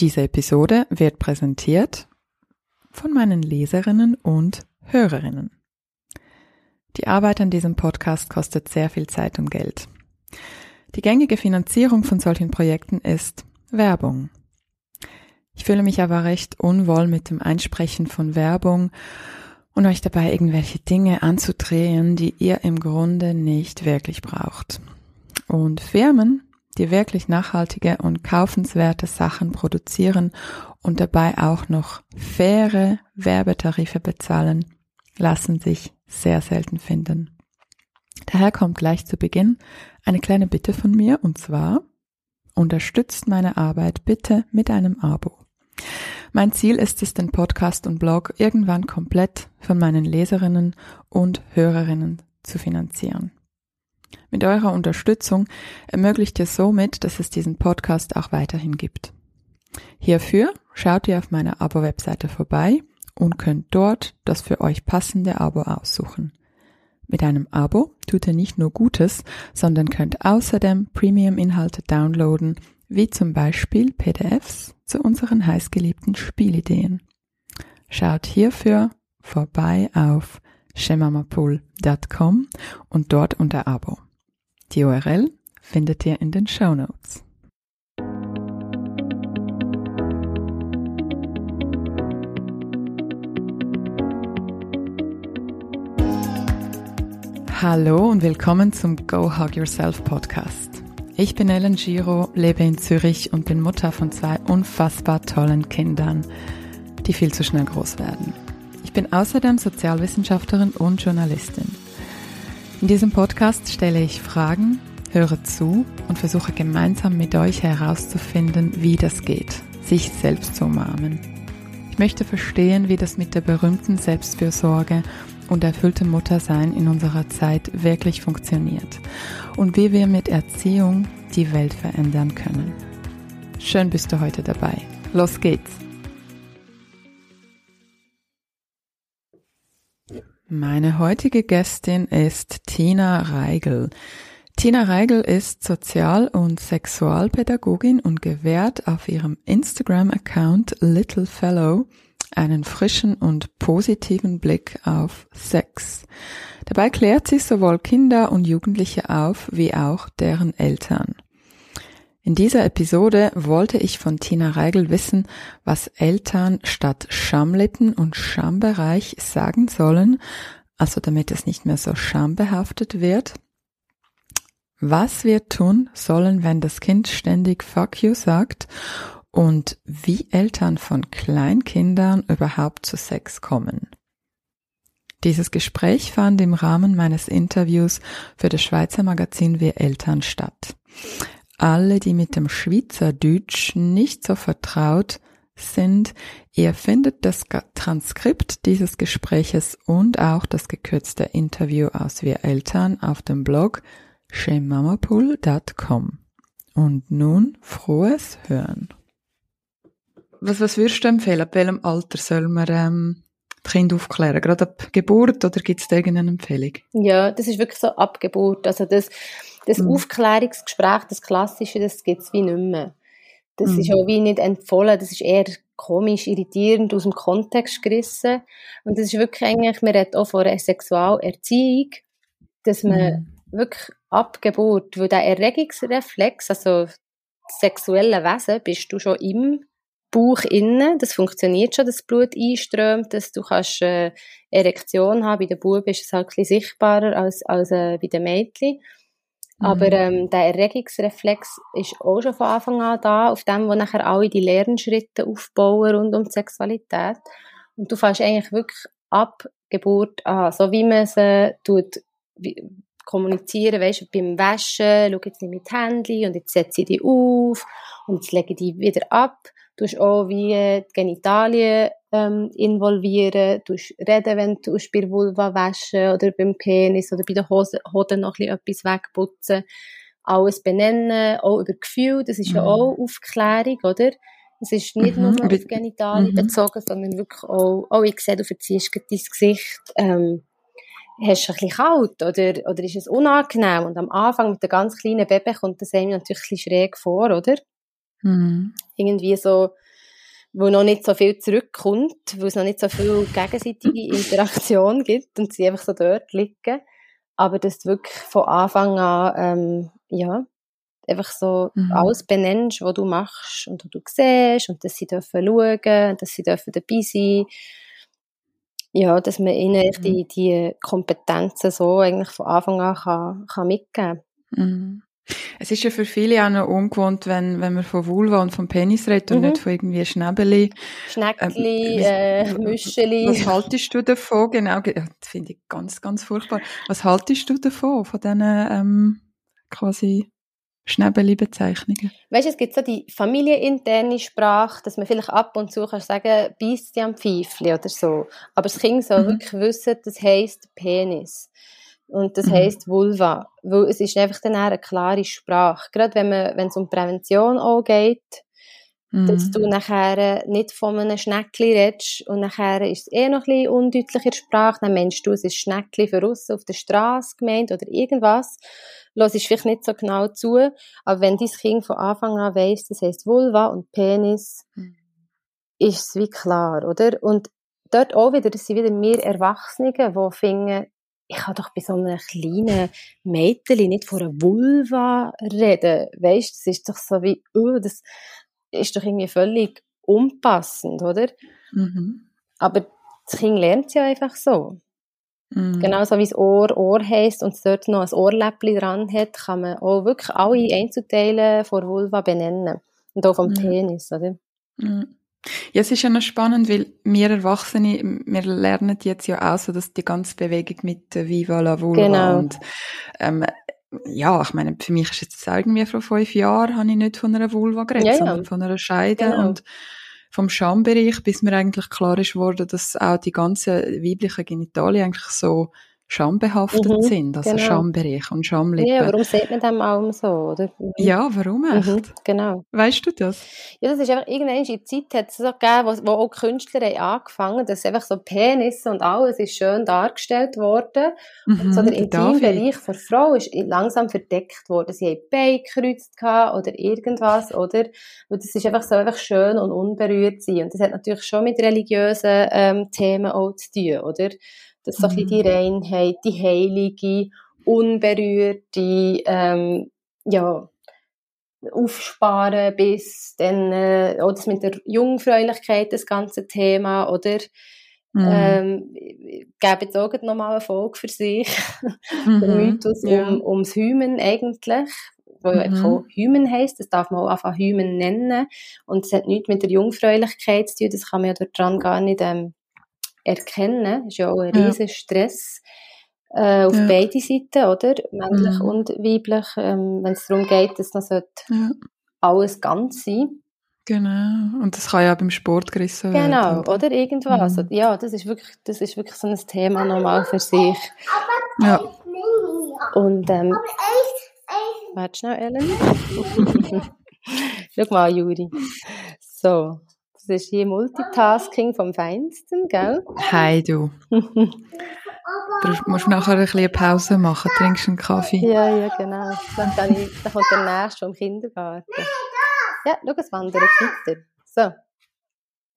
Diese Episode wird präsentiert von meinen Leserinnen und Hörerinnen. Die Arbeit an diesem Podcast kostet sehr viel Zeit und Geld. Die gängige Finanzierung von solchen Projekten ist Werbung. Ich fühle mich aber recht unwohl mit dem Einsprechen von Werbung und euch dabei irgendwelche Dinge anzudrehen, die ihr im Grunde nicht wirklich braucht. Und Firmen, die wirklich nachhaltige und kaufenswerte Sachen produzieren und dabei auch noch faire Werbetarife bezahlen, lassen sich sehr selten finden. Daher kommt gleich zu Beginn eine kleine Bitte von mir und zwar unterstützt meine Arbeit bitte mit einem Abo. Mein Ziel ist es, den Podcast und Blog irgendwann komplett von meinen Leserinnen und Hörerinnen zu finanzieren. Mit eurer Unterstützung ermöglicht ihr somit, dass es diesen Podcast auch weiterhin gibt. Hierfür schaut ihr auf meiner Abo-Webseite vorbei und könnt dort das für euch passende Abo aussuchen. Mit einem Abo tut ihr nicht nur Gutes, sondern könnt außerdem Premium-Inhalte downloaden, wie zum Beispiel PDFs zu unseren heißgeliebten Spielideen. Schaut hierfür vorbei auf shemamapool.com und dort unter Abo. Die URL findet ihr in den Show Notes. Hallo und willkommen zum Go Hug Yourself Podcast. Ich bin Ellen Giro, lebe in Zürich und bin Mutter von zwei unfassbar tollen Kindern, die viel zu schnell groß werden. Ich bin außerdem Sozialwissenschaftlerin und Journalistin. In diesem Podcast stelle ich Fragen, höre zu und versuche gemeinsam mit euch herauszufinden, wie das geht, sich selbst zu umarmen. Ich möchte verstehen, wie das mit der berühmten Selbstfürsorge und erfüllte Muttersein in unserer Zeit wirklich funktioniert und wie wir mit Erziehung die Welt verändern können. Schön bist du heute dabei. Los geht's! Meine heutige Gästin ist Tina Reigel. Tina Reigel ist Sozial- und Sexualpädagogin und gewährt auf ihrem Instagram-Account Little Fellow einen frischen und positiven Blick auf Sex. Dabei klärt sie sowohl Kinder und Jugendliche auf wie auch deren Eltern. In dieser Episode wollte ich von Tina Reigel wissen, was Eltern statt Schamlippen und Schambereich sagen sollen, also damit es nicht mehr so schambehaftet wird. Was wir tun sollen, wenn das Kind ständig Fuck you sagt und wie Eltern von Kleinkindern überhaupt zu Sex kommen. Dieses Gespräch fand im Rahmen meines Interviews für das Schweizer Magazin Wir Eltern statt. Alle, die mit dem Schweizerdeutsch nicht so vertraut sind, ihr findet das Transkript dieses Gespräches und auch das gekürzte Interview aus Wir Eltern auf dem Blog shemamapool.com. Und nun frohes Hören. Was, was würdest du empfehlen? Ab welchem Alter soll man ähm, die Kinder aufklären? Gerade ab Geburt oder gibt es da irgendeine Empfehlung? Ja, das ist wirklich so ab Geburt. Also das, das mhm. Aufklärungsgespräch, das Klassische, das gibt es wie nicht mehr. Das mhm. ist auch wie nicht empfohlen, das ist eher komisch, irritierend, aus dem Kontext gerissen. Und das ist wirklich eigentlich, man redet auch von einer Sexualerziehung, dass man mhm. wirklich ab Geburt, weil der Erregungsreflex, also sexuelle Wesen, bist du schon im Bauch innen, das funktioniert schon, dass das Blut einströmt, dass du kannst äh, Erektion haben. Bei den Buben ist es halt ein bisschen sichtbarer als, als äh, bei den Mädchen. Mhm. Aber ähm, der Erregungsreflex ist auch schon von Anfang an da, auf dem, wo nachher alle die Lernschritte aufbauen rund um die Sexualität. Und du fängst eigentlich wirklich ab Geburt an, so wie man sie tut, wie, kommunizieren, weißt du, beim Waschen, schau jetzt nicht mit Handy und jetzt setze ich die auf und jetzt lege ich die wieder ab Du hast auch wie die Genitalien ähm, involvieren, du reden, wenn du bei der Vulva waschen oder beim Penis oder bei den Hosen, Hoden noch ein etwas wegputzen. Alles benennen, auch über Gefühl, das ist mhm. ja auch Aufklärung, oder? Es ist nicht mhm. nur auf Genitalien mhm. bezogen, sondern wirklich auch, oh, ich sehe, du verziehst dein Gesicht, ähm, hast du ein bisschen kalt oder, oder ist es unangenehm? Und am Anfang mit dem ganz kleinen Baby kommt das einem natürlich ein bisschen schräg vor, oder? Mhm. Irgendwie so, wo noch nicht so viel zurückkommt, wo es noch nicht so viel gegenseitige Interaktion gibt und sie einfach so dort liegen. Aber dass du wirklich von Anfang an, ähm, ja, einfach so mhm. alles benennst, was du machst und was du siehst und dass sie dürfen schauen, dass sie dürfen dabei sein ja, dass man ihnen mhm. die, die Kompetenzen so eigentlich von Anfang an kann, kann mitgeben kann. Mhm. Es ist ja für viele auch noch ungewohnt, wenn, wenn man von Vulva und vom Penis redet und mhm. nicht von irgendwie Schnäbeli. Schneckli, ähm, äh, Müscheli. Was haltest du davon? Genau, das finde ich ganz, ganz furchtbar. Was haltest du davon, von diesen ähm, quasi Schnäbeli-Bezeichnungen? Weißt du, es gibt so die familieninterne Sprache, dass man vielleicht ab und zu kann sagen, beißt am Pfeifli oder so. Aber das Kind soll mhm. wirklich wissen, das heisst Penis. Und das mhm. heisst Vulva. Weil es ist einfach dann eine klare Sprache. Gerade wenn man, wenn es um Prävention auch geht, mhm. dass du nachher nicht von einem Schneckli redest und nachher ist es eh noch ein bisschen undeutlicher Sprache, dann meinst du, es ist Schneckli für uns auf der Straße gemeint oder irgendwas hörst vielleicht nicht so genau zu, aber wenn dein Kind von Anfang an weiss, das heisst Vulva und Penis, mhm. ist es wie klar, oder? Und dort auch wieder, das sind wieder mehr Erwachsene, die finden, ich kann doch bei so einem kleinen Mädchen nicht von einer Vulva reden. Weißt, das ist doch so wie, uh, das ist doch irgendwie völlig unpassend, oder? Mhm. Aber das Kind lernt es ja einfach so. Mhm. Genauso wie das Ohr Ohr heisst und es dort noch ein Ohrläppchen dran hat, kann man auch wirklich alle Einzelteile von Vulva benennen. Und auch vom mhm. Penis, oder? Mhm. Ja, es ist ja noch spannend, weil wir Erwachsene, wir lernen jetzt ja auch so, dass die ganze Bewegung mit Viva la Vulva genau. und ähm, ja, ich meine, für mich ist jetzt irgendwie vor fünf Jahren habe ich nicht von einer Vulva geredet, ja, sondern von einer Scheide genau. und vom Schambereich, bis mir eigentlich klar ist worden, dass auch die ganzen weiblichen Genitalien eigentlich so schambehaftet mhm, sind, also genau. Schambereich und Schamlippen. Ja, warum sieht man dem allem so, oder? Ja, warum echt? Mhm, genau. Weißt du das? Ja, das ist einfach, irgendwann in der Zeit hat es so gegeben, wo, wo auch Künstler haben angefangen, dass einfach so Penis und alles ist schön dargestellt worden. Mhm, und so der Intimbereich der Frau ist langsam verdeckt worden. Sie haben Beine gekreuzt oder irgendwas, oder? Und das ist einfach so einfach schön und unberührt sein. Und das hat natürlich schon mit religiösen ähm, Themen auch zu tun, oder? Dass so mhm. die Reinheit, die heilige, unberührte, ähm, ja, aufsparen bis dann, äh, oder das mit der Jungfräulichkeit, das ganze Thema, oder? Mhm. Ähm, gebe jetzt auch noch mal eine Folge für sich. Mhm. der Mythos ja. um, ums Hymen eigentlich, wo mhm. ja auch Hymen heisst, das darf man auch einfach Hymen nennen. Und es hat nichts mit der Jungfräulichkeit zu tun, das kann man ja dort dran gar nicht ähm, erkennen. Das ist ja auch ein ja. riesen Stress äh, auf ja. beide Seiten, oder? Männlich mhm. und weiblich, ähm, wenn es darum geht, dass das ja. alles ganz sein Genau. Und das kann ja auch beim Sport gerissen werden. Genau, oder irgendwas. Mhm. Ja, das ist wirklich, das ist wirklich so ein Thema nochmal für sich. Ja. Und, ähm, warte schnell, Ellen. Schau mal, Juri. So. Das ist hier Multitasking vom Feinsten, gell? Hi, du. du musst nachher ein bisschen Pause machen, trinkst einen Kaffee. Ja, ja, genau. Dann, ich, dann kommt der nächste vom Kindergarten. Ja, schau, es wandert weiter. So.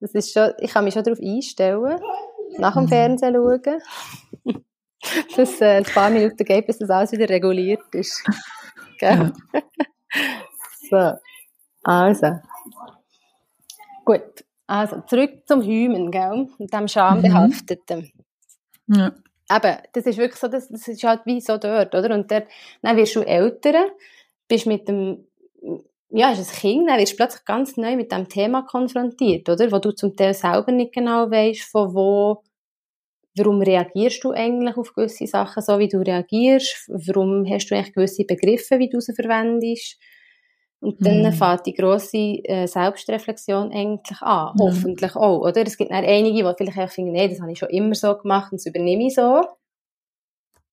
Das ist schon, ich kann mich schon darauf einstellen, nach dem mhm. Fernsehen schauen, dass es äh, ein paar Minuten geht, bis das alles wieder reguliert ist. Gell? Ja. so. Also. Gut, also zurück zum Hymen, gell? Und dem Schambehafteten. Mhm. Ja. Eben, das ist wirklich so, das, das ist halt wie so dort, oder? Und dort, dann wirst du älter, bist mit dem, ja, ist ein Kind, dann wirst du plötzlich ganz neu mit dem Thema konfrontiert, oder? Wo du zum Teil selber nicht genau weißt, von wo, warum reagierst du eigentlich auf gewisse Sachen so, wie du reagierst? Warum hast du eigentlich gewisse Begriffe, wie du sie verwendest? Und dann mhm. fängt die grosse äh, Selbstreflexion eigentlich an. Mhm. Hoffentlich auch, oder? Es gibt dann einige, die vielleicht auch finden, nee, das habe ich schon immer so gemacht und das übernehme ich so.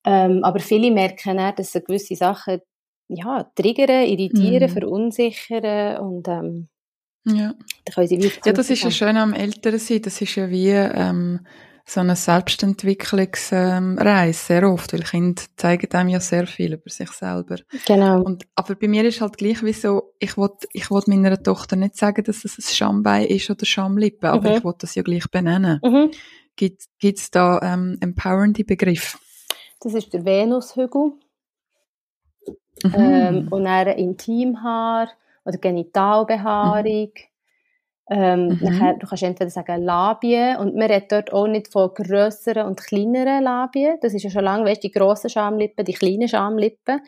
Ähm, aber viele merken dann, dass sie gewisse Sachen, ja, triggern, irritieren, mhm. verunsichern und, ähm, ja. Dann können sie ja, das ist ja schön am Älteren sein. Das ist ja wie, ähm, so eine Selbstentwicklungsreise sehr oft, weil Kinder zeigen einem ja sehr viel über sich selber. Genau. Und, aber bei mir ist halt gleich wie so, ich will, ich will meiner Tochter nicht sagen, dass es ein Schambein ist oder Schamlippe, aber mhm. ich will das ja gleich benennen. Mhm. Gibt es da ähm, empowernde Begriff? Das ist der Venushügel. Mhm. Ähm, und dann Intimhaar oder Genitalbehaarung. Mhm. Ähm, mhm. nachher, du kannst entweder sagen Labien und man redet dort auch nicht von grösseren und kleineren Labien. Das ist ja schon lange, weißt die grossen Schamlippen, die kleinen Schamlippen.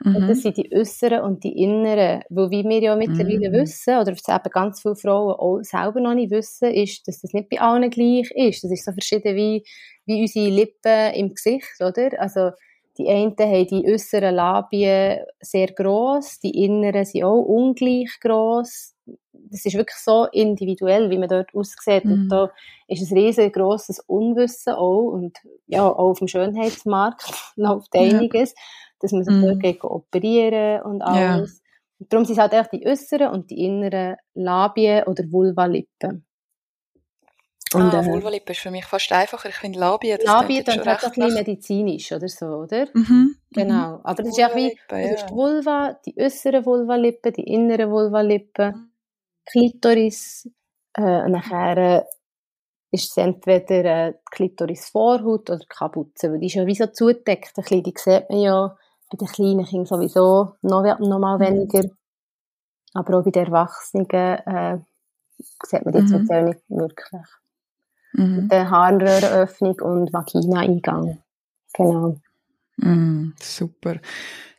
Mhm. Und das sind die äußeren und die inneren. Weil wie wir ja mittlerweile mhm. wissen, oder was eben ganz viele Frauen auch selber noch nicht wissen, ist, dass das nicht bei allen gleich ist. Das ist so verschieden wie, wie unsere Lippen im Gesicht, oder? Also, die einen haben die äußeren Labien sehr gross, die inneren sind auch ungleich gross das ist wirklich so individuell, wie man dort aussieht. Mhm. Und da ist ein riesengroßes Unwissen auch und ja, auch auf dem Schönheitsmarkt läuft einiges, ja. dass man sich mhm. dort operieren und alles. Ja. Und darum sind es halt echt die äußeren und die inneren Labien oder Vulvalippen. Und, ah, äh, Vulvalippe ist für mich fast einfacher. Ich finde Labien, das Labien dann halt ein bisschen medizinisch oder so, oder? Mhm, mhm. Genau. Aber das ist ja wie, du hast die Vulva, die äußeren Vulvalippen, die inneren Vulvalippen. Mhm. Klitoris. Äh, nachher äh, ist es entweder äh, Klitoris-Vorhaut oder Kapuze, weil die ist ja wie so zugedeckt. Ein bisschen, die sieht man ja bei den kleinen Kindern sowieso noch, noch mal weniger. Aber auch bei den Erwachsenen äh, sieht man die mhm. Teil nicht wirklich. Mhm. Mit der Harnröhrenöffnung und Vagina-Eingang. Genau. Mm, super.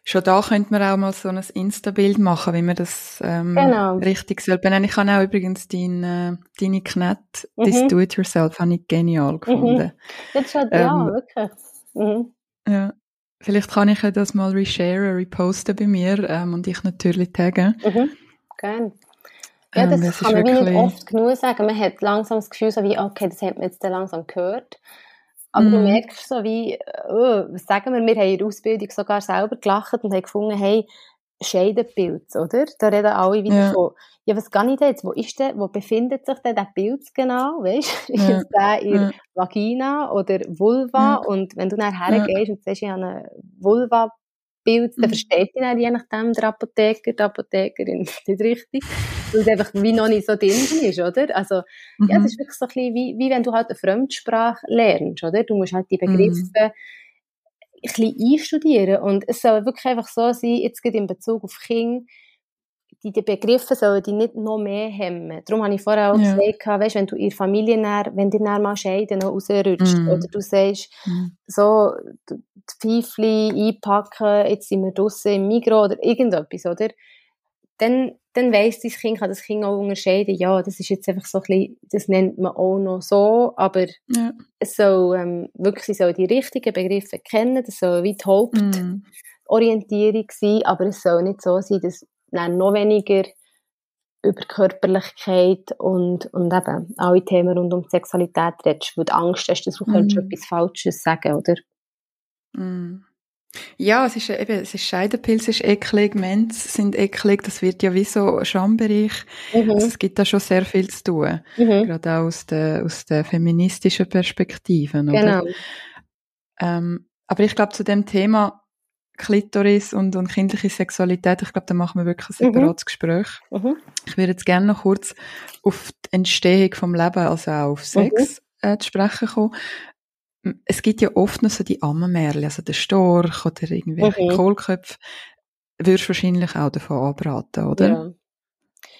Schon da könnte man auch mal so ein Insta-Bild machen, wie man das ähm, genau. richtig soll benennen. Ich habe auch übrigens dein, äh, deine Knett, mhm. das Do-it-yourself, habe ich genial mhm. gefunden. Mhm. Das ist halt, ähm, ja, wirklich. Mhm. Ja. Vielleicht kann ich das mal resharen, reposten bei mir ähm, und ich natürlich taggen. Mhm. Gerne. Ja, das, ähm, das kann man wirklich... nicht oft genug sagen. Man hat langsam das Gefühl, so wie, okay, das hat man jetzt langsam gehört. Aber mm. du mhm. merkst so wie, oh, was sagen wir, wir haben in der Ausbildung sogar selber gelacht und haben gefunden, hey, Scheidenpilz, oder? Da reden alle wieder ja. von, ja, was kann ich denn jetzt? Wo ist der, wo befindet sich denn der Pilz genau? Weißt du? Ist ja. der in ja. Vagina oder Vulva? Ja. Und wenn du nachher hergehst und sagst, ich habe eine Vulva Bild, dann mhm. versteht ihn dann je nachdem der Apotheker, die Apothekerin nicht richtig, weil es einfach wie noch nicht so drin ist, oder? Also, mhm. ja, es ist wirklich so ein bisschen wie, wie wenn du halt eine Fremdsprache lernst, oder? Du musst halt die mhm. Begriffe mhm. ein bisschen einstudieren und es soll wirklich einfach so sein, jetzt geht in Bezug auf Kinder, die, die Begriffe sollen die nicht noch mehr hemmen. Darum habe ich vorher auch ja. gesagt, weißt, wenn du in Familie näher, wenn dir näher mal Scheiden noch rausrutscht, mm. oder du sagst, mm. so, die Pfeifli einpacken, jetzt sind wir draussen im Migros oder irgendetwas, oder? Dann, dann weiss dein Kind, kann das Kind auch unterscheiden, ja, das ist jetzt einfach so ein bisschen, das nennt man auch noch so, aber ja. es soll, ähm, wirklich, soll die richtigen Begriffe kennen, das soll wie die Hauptorientierung sein, aber es soll nicht so sein, dass dann noch weniger über Körperlichkeit und, und eben alle Themen rund um Sexualität redest, weil du Angst hast, dass du mm. etwas Falsches sagen oder? Mm. Ja, es ist eben, es ist Scheidenpilz, es ist eklig, Mens sind eklig, das wird ja wie so Schambereich. Mhm. Also es gibt da schon sehr viel zu tun. Mhm. Gerade auch aus der, aus der feministischen Perspektive. Genau. Ähm, aber ich glaube, zu dem Thema Klitoris und, und kindliche Sexualität, ich glaube, da machen wir wirklich ein mhm. separates mhm. Gespräch. Ich würde jetzt gerne noch kurz auf die Entstehung vom Leben, also auch auf Sex mhm. äh, zu sprechen kommen. Es gibt ja oft noch so die Ammenmärchen, also der Storch oder irgendwelche mhm. Kohlköpfe. Würdest du wahrscheinlich auch davon abraten, oder? Ja.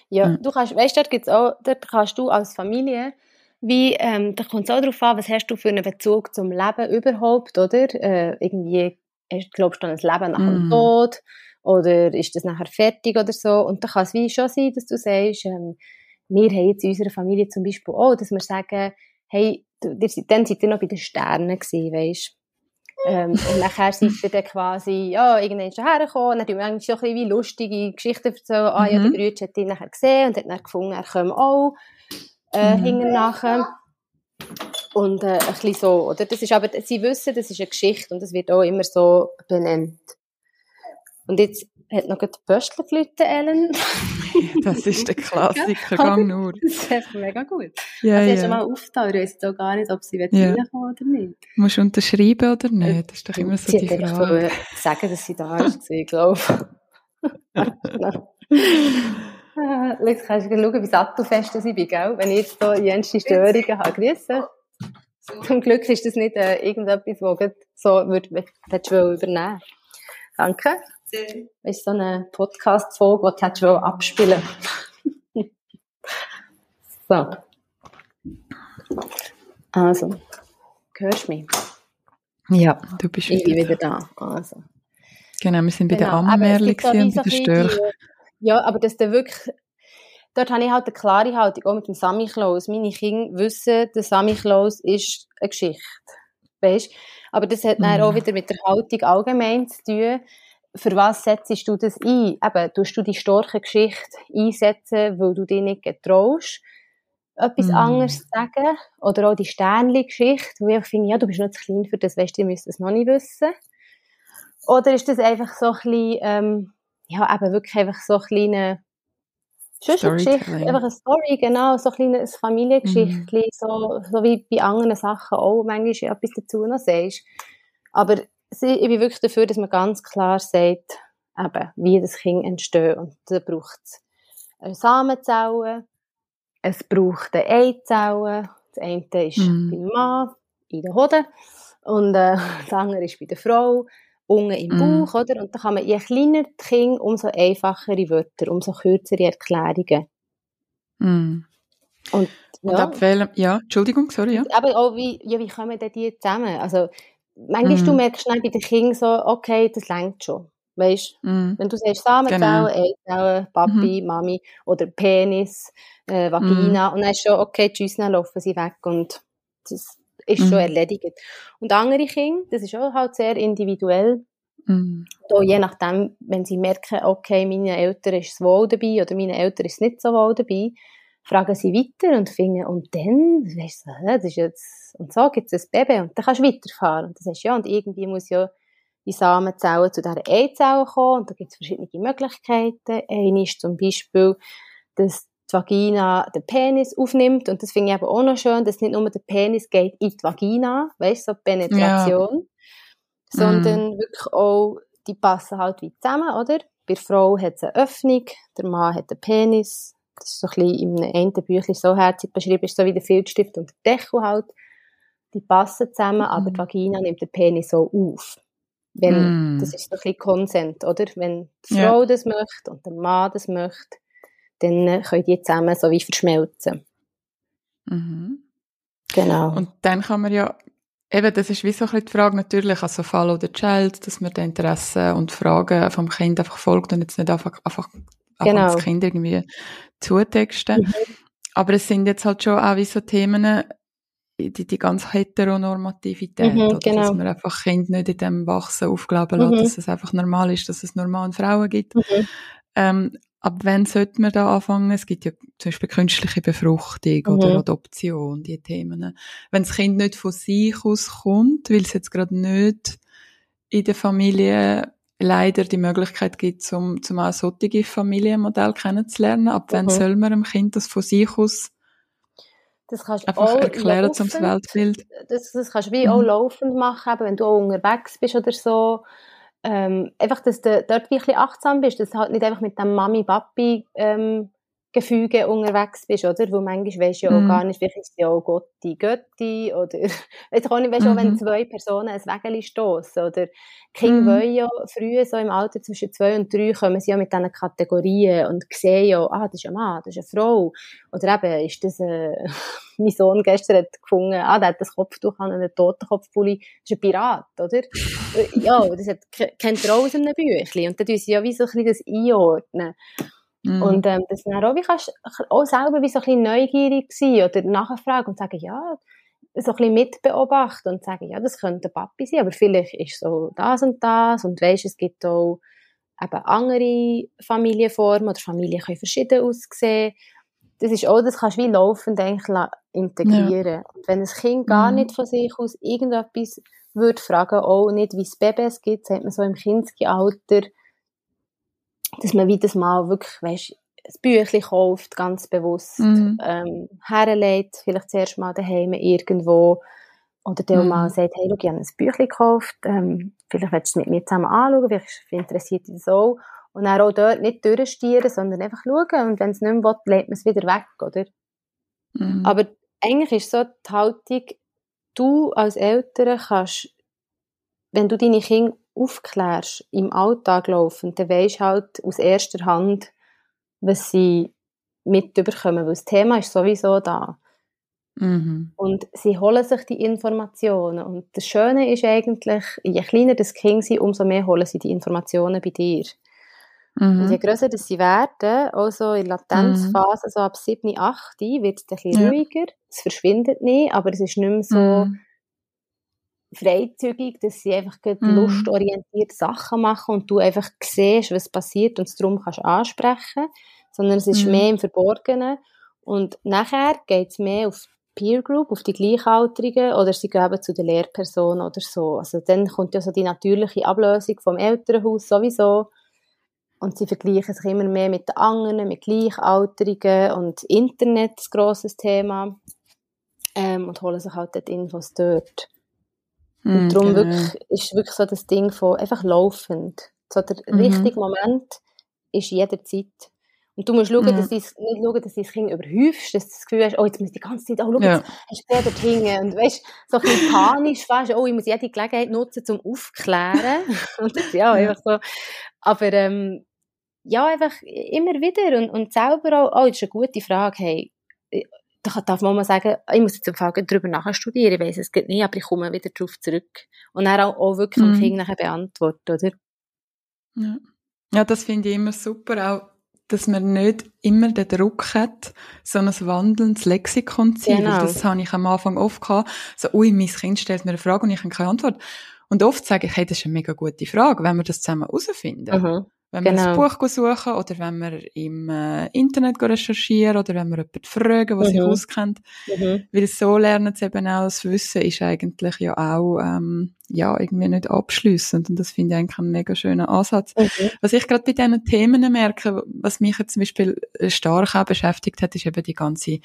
Ja, mhm. du kannst, weißt, dort gibt's auch, dort kannst du als Familie wie, ähm, da kommt es auch darauf an, was hast du für einen Bezug zum Leben überhaupt, oder? Äh, irgendwie glaubst du an ein Leben nach dem mm. Tod? Oder ist das nachher fertig oder so? Und da kann es wie schon sein, dass du sagst, ähm, wir haben jetzt in unserer Familie zum Beispiel auch, dass wir sagen, hey, du, dann seid ihr noch bei den Sternen gewesen, weißt ähm, und nachher seid ihr dann quasi, ja, irgendwann schon hergekommen, dann tun wir eigentlich schon ein bisschen wie lustige Geschichten erzählen, ah ja, der mhm. Brüder hat ihn nachher gesehen und hat dann gefunden, er komme auch, äh, mhm. Und äh, ein bisschen so, oder? Das ist aber, sie wissen, das ist eine Geschichte und das wird auch immer so benannt. Und jetzt hat noch die Pöstler gelitten, Ellen. das ist der Klassiker, gang nur. Das ist echt mega gut. Ja, also, ja. schon mal aufgetan, ich weiss auch gar nicht, ob sie ja. reinkommen oder nicht. Musst du unterschreiben oder nicht? Das ist doch immer so sie die Frage. Ich sagen, dass sie da ist, ich glaube. Jetzt kannst du schauen, wie sattelfest ich bin, gell? wenn ich jetzt hier jenste Störungen habe. Grüße. Zum Glück ist das nicht äh, irgendetwas, das so übernehmen Danke. Das ist so eine Podcast-Folge, die du abspielen So. Also, hörst du mich? Ja, du bist wieder. Ich bin wieder da. Also. Genau, wir sind bei genau. der Ammerli und bei der Störch. Ja, aber das ist wirklich, dort habe ich halt eine klare Haltung, auch mit dem Sammy Klaus. Meine Kinder wissen, der Sammy Klaus ist eine Geschichte. Weißt? Aber das hat dann auch mhm. wieder mit der Haltung allgemein zu tun. Für was setzt du das ein? Eben, tust du die starke Geschichte einsetzen, weil du dich nicht getraust, etwas mm. anderes zu sagen? Oder auch die Sternli-Geschichte, wo ich finde, ja, du bist noch zu klein für das, weißt du, du müsstest es noch nicht wissen. Oder ist das einfach so ein bisschen, ähm, ja, eben wirklich einfach so ein kleiner Geschichte, einfach eine Story, genau, so ein kleines Familiengeschichtchen, mhm. so, so wie bei anderen Sachen auch manchmal etwas dazu noch sagst. Aber ich bin wirklich dafür, dass man ganz klar sagt, eben, wie das Kind entsteht. Und da braucht es eine Samenzelle, es braucht eine Eizelle, das eine ist mhm. beim Mann, in der Hoden, und äh, das andere ist bei der Frau unten im mm. Bauch, oder? Und da kann man, je kleiner das Kind, umso einfachere Wörter, umso kürzere Erklärungen. Mm. Und, ja. Und ab welchem, ja, Entschuldigung, sorry, ja. Aber auch, wie, ja, wie kommen denn die zusammen? Also, manchmal mm. du merkst schnell bei den Kindern so, okay, das längt schon. Weißt mm. wenn du sagst Samenzellen, genau. Eizellen, Papi, mhm. Mami oder Penis, äh, Vagina, mm. und dann ist schon, okay, tschüss, dann laufen sie weg und das, ist mhm. schon erledigt. Und andere Kinder, das ist auch halt sehr individuell. Mhm. Da, je nachdem, wenn sie merken, okay, meine Eltern ist es wohl dabei oder meine Eltern ist es nicht so wohl dabei, fragen sie weiter und finden, und dann, weißt du, das ist jetzt, und so gibt es ein Baby und dann kannst du weiterfahren. Und das heißt, ja, und irgendwie muss ja die Samenzellen zu dieser Eizelle kommen und da gibt es verschiedene Möglichkeiten. Eine ist zum Beispiel, dass die Vagina den Penis aufnimmt. Und das finde ich aber auch noch schön, dass nicht nur der Penis geht in die Vagina, weißt du, so Penetration, ja. sondern mm. wirklich auch, die passen halt wie zusammen, oder? Bei der Frau hat es eine Öffnung, der Mann hat einen Penis. Das ist so ein bisschen in einem Büchlein so herzig beschrieben, ist so wie der Filzstift und der Deckel halt. Die passen zusammen, mm. aber die Vagina nimmt den Penis so auf. Wenn, mm. Das ist so ein bisschen Konsent, oder? Wenn die Frau ja. das möchte und der Mann das möchte, dann können die zusammen so wie verschmelzen. Mhm. Genau. Und dann kann man ja, eben, das ist wie so ein bisschen die Frage natürlich, also Follow the Child, dass man die Interessen und Fragen vom Kind einfach folgt und jetzt nicht einfach, einfach, genau. das Kind irgendwie zutexten. Mhm. Aber es sind jetzt halt schon auch wie so Themen, die, die ganz Heteronormativität, mhm, oder genau. dass man einfach Kind nicht in dem Wachsen aufglauben lässt, mhm. dass es einfach normal ist, dass es normale Frauen gibt. Mhm. Ähm, Ab wann sollte man da anfangen? Es gibt ja zum Beispiel künstliche Befruchtung mhm. oder Adoption, die Themen. Wenn das Kind nicht von sich aus kommt, weil es jetzt gerade nicht in der Familie leider die Möglichkeit gibt, zum, zum auch solche Familienmodell kennenzulernen, ab mhm. wann soll man dem Kind das von sich aus das kannst einfach auch erklären zum Weltbild? Das, das kannst du wie mhm. auch laufend machen, eben, wenn du auch unterwegs bist oder so ähm, einfach, dass du dort wirklich achtsam bist, dass du halt nicht einfach mit dem Mami-Papi ähm, Gefüge unterwegs bist, oder? Wo manchmal weisst du ja auch mm. gar nicht, vielleicht ist ja auch Gotti, Götti, oder, du auch nicht, weißt mm -hmm. auch wenn mhm. zwei Personen ein Wägeli stossen, oder, Kinder mm. wollen ja früher, so im Alter zwischen zwei und drei, kommen sie ja mit diesen Kategorien und sehen ja, ah, das ist ein Mann, das ist eine Frau, oder eben, ist das, äh, mein Sohn gestern hat gefunden, ah, der hat das Kopftuch an, einen Totenkopfpulli, das ist ein Pirat, oder? ja, das hat, kennt er auch aus einem Büchlein, und dann tun sie ja wie so ein bisschen das einordnen. Mm. Und ähm, das dann auch, wie kannst auch selber wie so ein bisschen neugierig sein oder nachfragen und sagen, ja, so ein bisschen mitbeobachten und sagen, ja, das könnte Papi sein, aber vielleicht ist so das und das und weisst, es gibt auch eben andere Familienformen oder Familien können verschieden aussehen. Das ist auch, das kannst du wie laufend eigentlich integrieren. Ja. Und wenn ein Kind gar mhm. nicht von sich aus irgendetwas würde fragen, auch nicht, wie es Babys gibt, sagt man so im Kindesalter, dass man wie das mal wirklich, weißt, ein Büchlein kauft, ganz bewusst, mhm. ähm, herlegt, vielleicht zuerst mal daheim irgendwo, oder der mhm. mal sagt, hey, schau, ich habe ein Büchlein gekauft, ähm, vielleicht willst du es mit mir zusammen anschauen, vielleicht interessiert dich das auch. Und dann auch dort nicht durchstieren, sondern einfach schauen. Und wenn es nicht mehr will, legt man es wieder weg, oder? Mhm. Aber eigentlich ist so die Haltung, du als Eltern kannst, wenn du deine Kinder aufklärst, im Alltag laufen, dann weisst halt aus erster Hand, was sie mitbekommen, weil das Thema ist sowieso da. Mhm. Und sie holen sich die Informationen. Und das Schöne ist eigentlich, je kleiner das Kind sind, umso mehr holen sie die Informationen bei dir. Mhm. Und je grösser das sie werden, also in Latenzphase, mhm. so ab 7, 8, wird es ein bisschen ja. ruhiger. Es verschwindet nicht, aber es ist nicht mehr so mhm. Freizügig, dass sie einfach mhm. lustorientiert Sachen machen und du einfach siehst, was passiert und es darum kannst ansprechen, sondern es ist mhm. mehr im Verborgenen. Und nachher geht es mehr auf Peer Group, auf die Gleichaltrigen oder sie gehen zu der Lehrperson oder so. Also dann kommt ja so die natürliche Ablösung vom Elternhaus sowieso und sie vergleichen sich immer mehr mit den anderen, mit Gleichaltrigen und Internet, ein grosses Thema ähm, und holen sich halt dort Infos dort. Mm, und hm, darum genau. wirklich, ist wirklich so das Ding von einfach laufend. So der mhm. richtige Moment ist jederzeit. Und du musst schauen, dass du nicht schauen, dass du das Kind überhäufst, dass du das Gefühl hast, oh, jetzt muss ich die ganze Zeit, oh, schau, ja. jetzt hast du dort hinten. Und weißt, so ein bisschen panisch fast, oh, ich muss jede Gelegenheit nutzen, um aufzuklären. und das, ja, einfach so. Aber, ähm, ja, einfach immer wieder und, und selber auch, oh, das ist eine gute Frage, hey, da darf man mal sagen, ich muss jetzt im Fall darüber nachstudieren, ich weiss es geht nicht, aber ich komme wieder darauf zurück. Und dann auch, auch wirklich mhm. dem Kind nachher beantworten, oder? Ja, ja das finde ich immer super, auch dass man nicht immer den Druck hat, so ein wandelndes Lexikon zu sein. Genau. Das habe ich am Anfang oft gehabt. So, ui, mein Kind stellt mir eine Frage und ich habe keine Antwort. Und oft sage ich, hey, das ist eine mega gute Frage, wenn wir das zusammen herausfinden. Mhm. Wenn genau. wir ein genau. Buch suchen oder wenn wir im äh, Internet recherchieren oder wenn wir jemanden fragen, der mhm. sich auskennt. Mhm. Weil so lernen sie eben auch, das Wissen ist eigentlich ja auch ähm, ja, irgendwie nicht abschließend und das finde ich eigentlich einen mega schönen Ansatz. Mhm. Was ich gerade bei diesen Themen merke, was mich jetzt zum Beispiel stark auch beschäftigt hat, ist eben die ganze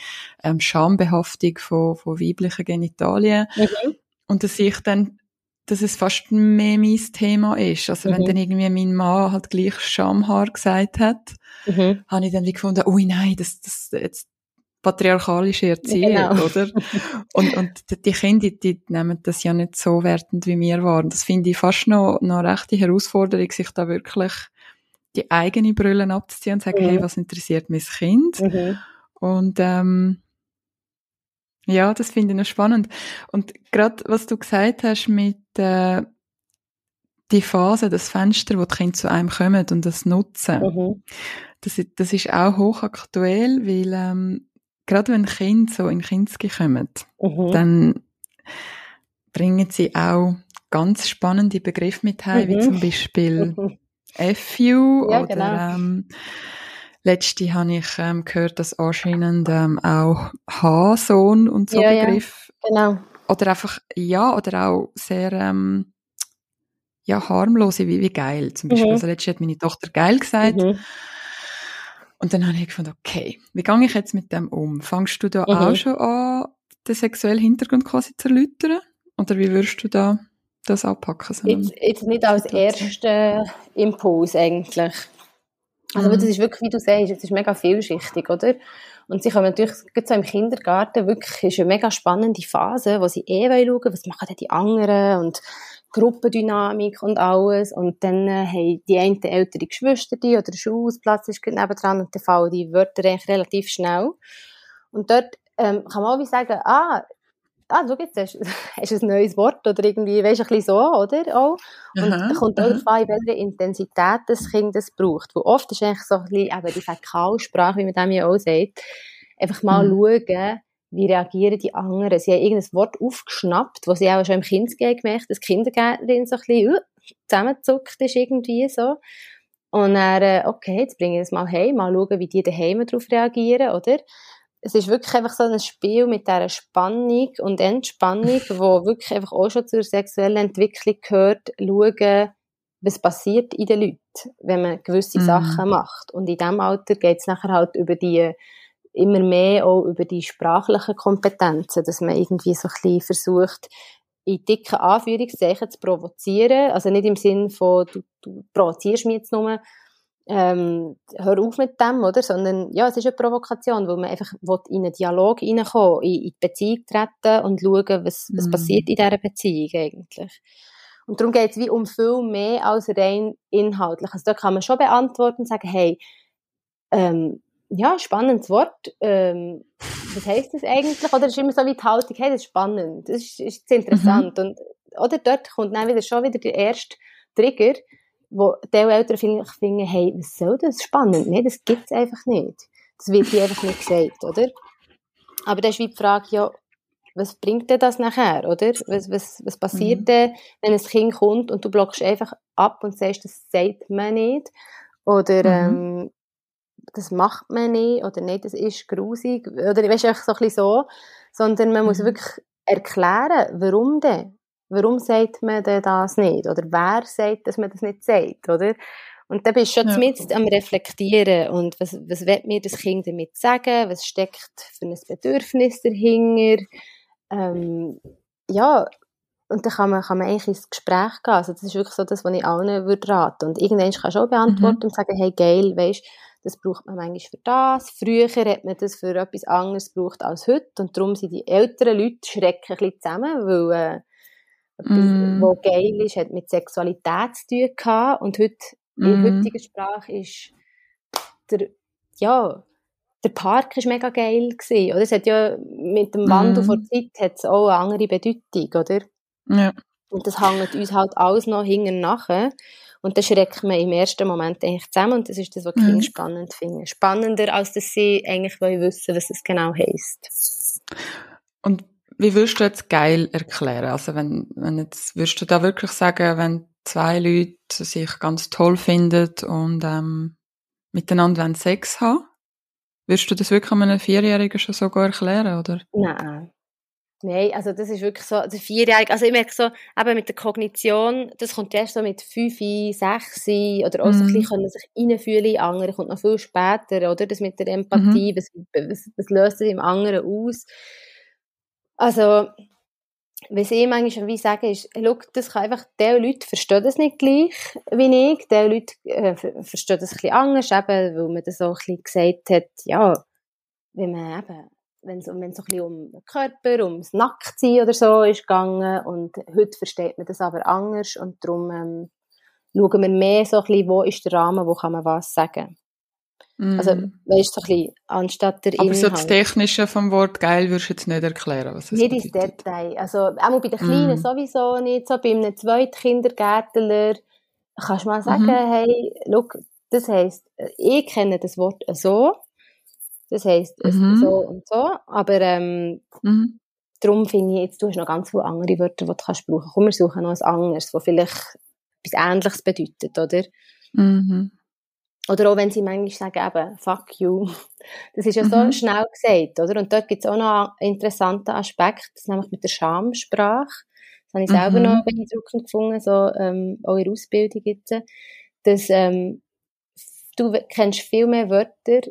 ähm, Schambehaftung von, von weiblichen Genitalien. Mhm. Und dass ich dann dass es fast mehr mein Thema ist. Also mhm. wenn dann irgendwie mein Mann halt gleich Schamhaar gesagt hat, mhm. habe ich dann wie gefunden, ui nein, das, das jetzt patriarchalische Erziehung, genau. oder? Und, und die Kinder, die nehmen das ja nicht so wertend, wie wir waren. Das finde ich fast noch, noch eine rechte Herausforderung, sich da wirklich die eigene Brille abzuziehen und zu sagen, mhm. hey, was interessiert mein Kind? Mhm. Und ähm, ja, das finde ich noch spannend. Und gerade was du gesagt hast mit äh, die Phase, das Fenster, wo die Kinder zu einem kommen und das nutzen, mhm. das, das ist auch hochaktuell, weil ähm, gerade wenn Kinder so in Kinski kommen, mhm. dann bringen sie auch ganz spannende Begriffe mit heim, mhm. wie zum Beispiel mhm. FU ja, oder genau. ähm, Letzte habe ich ähm, gehört, dass anscheinend ähm, auch H-Sohn und so ja, Begriff. Ja, genau. Oder einfach, ja, oder auch sehr, ähm, ja, harmlose, wie, wie geil. Zum Beispiel, mhm. also letztes hat meine Tochter geil gesagt. Mhm. Und dann habe ich gefunden, okay, wie gehe ich jetzt mit dem um? Fangst du da mhm. auch schon an, den sexuellen Hintergrund quasi zu erläutern? Oder wie würdest du da das anpacken? Jetzt, jetzt nicht als erster Impuls eigentlich. Also, mhm. das ist wirklich, wie du sagst, es ist mega vielschichtig, oder? Und sie kommen natürlich, gerade so im Kindergarten, wirklich, ist eine mega spannende Phase, wo sie eh schauen was machen denn die anderen und Gruppendynamik und alles. Und dann äh, haben die einen ältere Geschwister die oder der Schulhausplatz ist nebendran und dann fallen die Wörter eigentlich relativ schnell. Und dort ähm, kann man auch wie sagen, ah, ah, schau jetzt, hast, ein neues Wort oder irgendwie, weißt du, ein bisschen so, oder? Auch. Und da kommt auch darauf an, in welcher Intensität das Kind das braucht. Weil oft ist eigentlich so ein bisschen eben die Fäkalsprache, wie man dem ja auch sagt, einfach mal mhm. schauen, wie reagieren die anderen. Sie haben irgendein Wort aufgeschnappt, was sie auch schon im Kindsgehen gemerkt dass die Kindergärtnerin so ein bisschen uh, zusammenzuckt ist irgendwie so. Und dann, äh, okay, jetzt bringe ich das mal heim, mal schauen, wie die daheim darauf reagieren, oder? Es ist wirklich einfach so ein Spiel mit dieser Spannung und Entspannung, wo wirklich einfach auch schon zur sexuellen Entwicklung gehört, schauen, was passiert in den Leuten, wenn man gewisse mhm. Sachen macht. Und in diesem Alter geht es nachher halt über die, immer mehr auch über die sprachlichen Kompetenzen, dass man irgendwie so ein bisschen versucht, in dicken Anführungszeichen zu provozieren. Also nicht im Sinn von, du, du provozierst mich jetzt nur, ähm, hör auf mit dem, oder? Sondern, ja, es ist eine Provokation, weil man einfach in einen Dialog reinkommen, in, in die Beziehung treten und schauen, was, was mm. passiert in dieser Beziehung eigentlich. Und darum geht es wie um viel mehr als rein inhaltlich. Also da kann man schon beantworten und sagen, hey, ähm, ja, spannendes Wort. Ähm, was heisst das eigentlich? Oder ist immer so wie die Haltung, hey, das ist spannend, das ist, ist interessant. Mhm. Und, oder dort kommt dann wieder schon wieder der erste Trigger, wo die Eltern vielleicht finden, hey, was soll das spannend? Nein, das gibt es einfach nicht. Das wird hier einfach nicht gesagt, oder? Aber dann ist wie die Frage, ja, was bringt denn das nachher, oder? Was, was, was passiert mhm. denn, wenn ein Kind kommt und du blockst einfach ab und sagst, das sagt man nicht? Oder, mhm. ähm, das macht man nicht, oder nicht, das ist grusig, oder, weißt du, einfach so ein bisschen so. Sondern man mhm. muss wirklich erklären, warum denn? Warum sagt man denn das nicht? Oder wer sagt, dass man das nicht sagt, oder? Und da bist du schon ja. mit am Reflektieren und was, was will mir das Kind damit sagen? Was steckt für ein Bedürfnis dahinter? Ähm, ja, und dann kann man, kann man eigentlich ins Gespräch gehen. Also das ist wirklich so das, was ich allen würde raten. Und irgendwann kannst du auch beantworten mhm. und sagen, hey, geil, weißt, das braucht man manchmal für das. Früher hat man das für etwas anderes gebraucht als heute. Und darum sind die älteren Leute schrecken ein bisschen zusammen, weil äh, mm. was geil ist, hat mit Sexualität zu tun gehabt. Und heute, mm. in der heutigen Sprache ist der, ja, der Park ist mega geil gewesen, oder? Es hat ja mit dem Wandel mm. von Zeit hat auch eine andere Bedeutung, oder? Ja. Und das hängt uns halt alles noch hinten nachher. Und das schreckt man im ersten Moment eigentlich zusammen und das ist das, was die Kinder mhm. spannend finden. Spannender, als dass sie eigentlich wollen wissen, was es genau heisst. Und wie würdest du jetzt geil erklären? Also wenn, wenn jetzt, würdest du da wirklich sagen, wenn zwei Leute sich ganz toll finden und ähm, miteinander Sex haben, würdest du das wirklich einem Vierjährigen schon so erklären, oder? Nein. Nein, also das ist wirklich so, also vierjährig, also ich merke so, eben mit der Kognition, das kommt erst so mit fünf, sechs oder auch mm. so ein mhm. bisschen können sich reinfühlen in andere, kommt noch viel später, oder? Das mit der Empathie, mm was, was, was löst es im anderen aus? Also, was ich manchmal wie sage, ist, hey, look, das kann einfach, die Leute verstehen das nicht gleich wie ich, die Leute äh, verstehen das ein anders, eben, weil man das auch ein bisschen gesagt hat, ja, wenn man eben es, wenn es so ein bisschen um den Körper, ums Nacktsein oder so ist gegangen und heute versteht man das aber anders und darum ähm, schauen wir mehr so ein bisschen, wo ist der Rahmen, wo kann man was sagen. Mm. Also, weißt du, so ein bisschen, anstatt der Aber Inhalt. so das Technische vom Wort geil würdest du jetzt nicht erklären, was es Nicht ins Detail. Also, auch bei den Kleinen mm. sowieso nicht. So bei einem zweiten Kindergärtler kannst du mal sagen, mm hey, look, das heisst, ich kenne das Wort so, das heisst, mhm. so und so. Aber ähm, mhm. darum finde ich, jetzt, du hast noch ganz viele andere Wörter, die du kannst brauchen. Komm, wir suchen noch ein anderes, das vielleicht etwas Ähnliches bedeutet, oder? Mhm. Oder auch wenn sie manchmal sagen, eben, fuck you. Das ist ja so mhm. schnell gesagt, oder? Und dort gibt es auch noch einen interessanten Aspekt, das nämlich mit der Schamsprache. Das habe ich selber mhm. noch beeindruckend gefunden, so, ähm, auch in der Ausbildung jetzt, dass, ähm, du kennst viel mehr Wörter,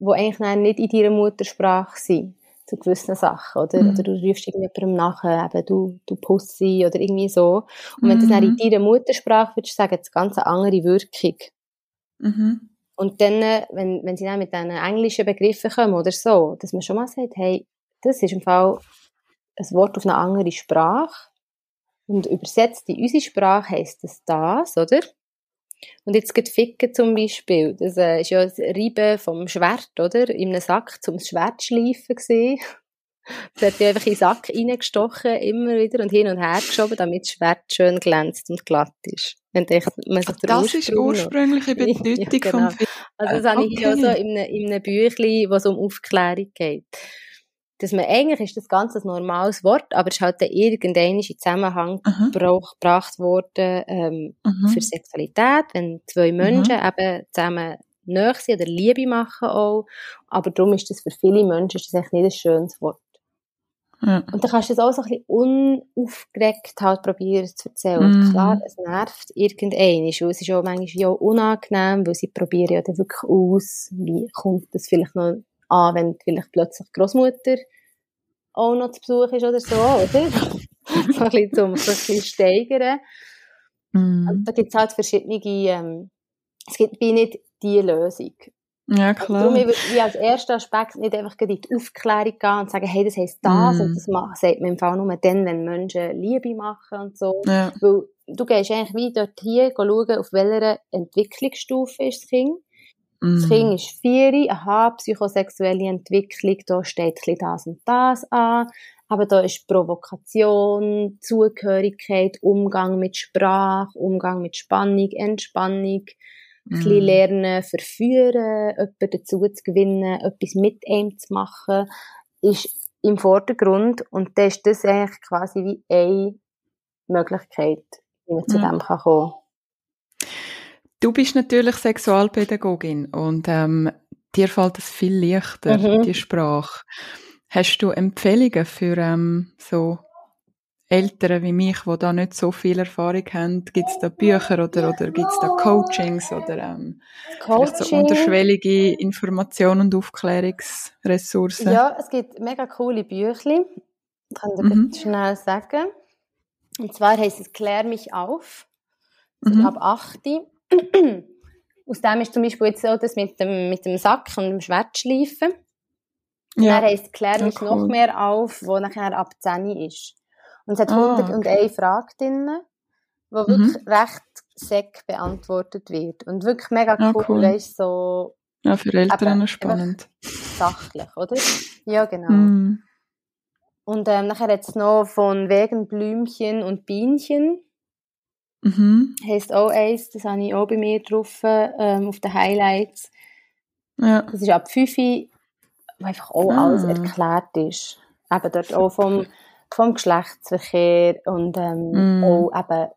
die eigentlich nicht in deiner Muttersprache sind, zu gewissen Sachen, oder? Mhm. Oder du rufst irgendjemandem nachher, eben, du, du Pussy, oder irgendwie so. Und wenn du das dann in mhm. deiner Muttersprache würdest sagen, es ganz eine andere Wirkung. Mhm. Und dann, wenn, wenn sie dann mit diesen englischen Begriffen kommen oder so, dass man schon mal sagt, hey, das ist im Fall ein Wort auf eine andere Sprache. Und übersetzt in unsere Sprache heisst es das, oder? Und jetzt geht Ficken zum Beispiel. Das äh, ist ja das Reiben vom Schwert, oder? In einem Sack zum Schwert schleifen. Das hat einfach in den Sack reingestochen, immer wieder und hin und her geschoben, damit das Schwert schön glänzt und glatt ist. Wenn man sich das ist ursprüngliche Bedeutung ja, genau. vom Also das habe ich ja so in einem, in einem Büchlein, wo es um Aufklärung geht dass man eigentlich ist das ganz ein normales Wort, aber es ist halt irgendein in Zusammenhang mhm. gebracht worden ähm, für Sexualität, wenn zwei Menschen mhm. eben zusammen näher sind oder Liebe machen auch, aber darum ist das für viele Menschen ist das echt nicht ein schönes Wort. Ja. Und dann kannst du das auch so ein bisschen unaufgeregt halt probieren zu erzählen. Mhm. Klar, es nervt irgendeinen, weil es ist auch manchmal auch unangenehm, weil sie probieren ja dann wirklich aus, wie kommt das vielleicht noch an, wenn vielleicht plötzlich Großmutter auch noch zu Besuch ist oder so, oder? so ein bisschen zum so ein bisschen steigern. Mm. Und da gibt es halt verschiedene, ähm, es gibt wie nicht die Lösung. Ja, klar. Also darum würde als erster Aspekt nicht einfach in die Aufklärung gehen und sagen, hey, das heisst das mm. und das macht, sagt man im Fall nur dann, wenn Menschen Liebe machen und so. Ja. Weil du gehst eigentlich wie dort hier schauen, auf welcher Entwicklungsstufe ist das Kind. Mm. Das Kind ist vier, aha, psychosexuelle Entwicklung, da steht ein das und das an. Aber da ist Provokation, Zugehörigkeit, Umgang mit Sprache, Umgang mit Spannung, Entspannung, ein bisschen mhm. lernen, verführen, jemanden dazu zu gewinnen, etwas mit ihm zu machen, ist im Vordergrund. Und dann ist das eigentlich quasi wie eine Möglichkeit, wie man zu mhm. dem kann kommen Du bist natürlich Sexualpädagogin und ähm, dir fällt es viel leichter, mhm. die Sprache. Hast du Empfehlungen für ähm, so Eltern wie mich, die da nicht so viel Erfahrung haben? Gibt es da Bücher oder, oder gibt es da Coachings oder ähm, Coaching. so unterschwellige Informationen und Aufklärungsressourcen? Ja, es gibt mega coole Bücher. Ich kann dir mhm. schnell sagen. Und zwar heißt es Klär mich auf. Mhm. Ab 8. Aus dem ist zum Beispiel jetzt so das mit dem, mit dem Sack und dem Schwertschleifen. Ja. Dann heisst Klär mich ja, cool. noch mehr auf, wo nachher ab 10 ist. Und es hat ah, 101 okay. Fragen drin, wo mhm. wirklich recht sec beantwortet wird. Und wirklich mega cool, ja, cool. weißt so... Ja, für Eltern eben, spannend. Sachlich, oder? Ja, genau. Mhm. Und ähm, nachher es noch von wegen Blümchen und Bienchen. Mhm. Heißt auch eins, das habe ich auch bei mir drauf, ähm, auf den Highlights. Ja. Das ist ab 5 wo einfach auch ah. alles erklärt ist. Eben dort auch vom, vom Geschlechtsverkehr und ähm, mm. auch eben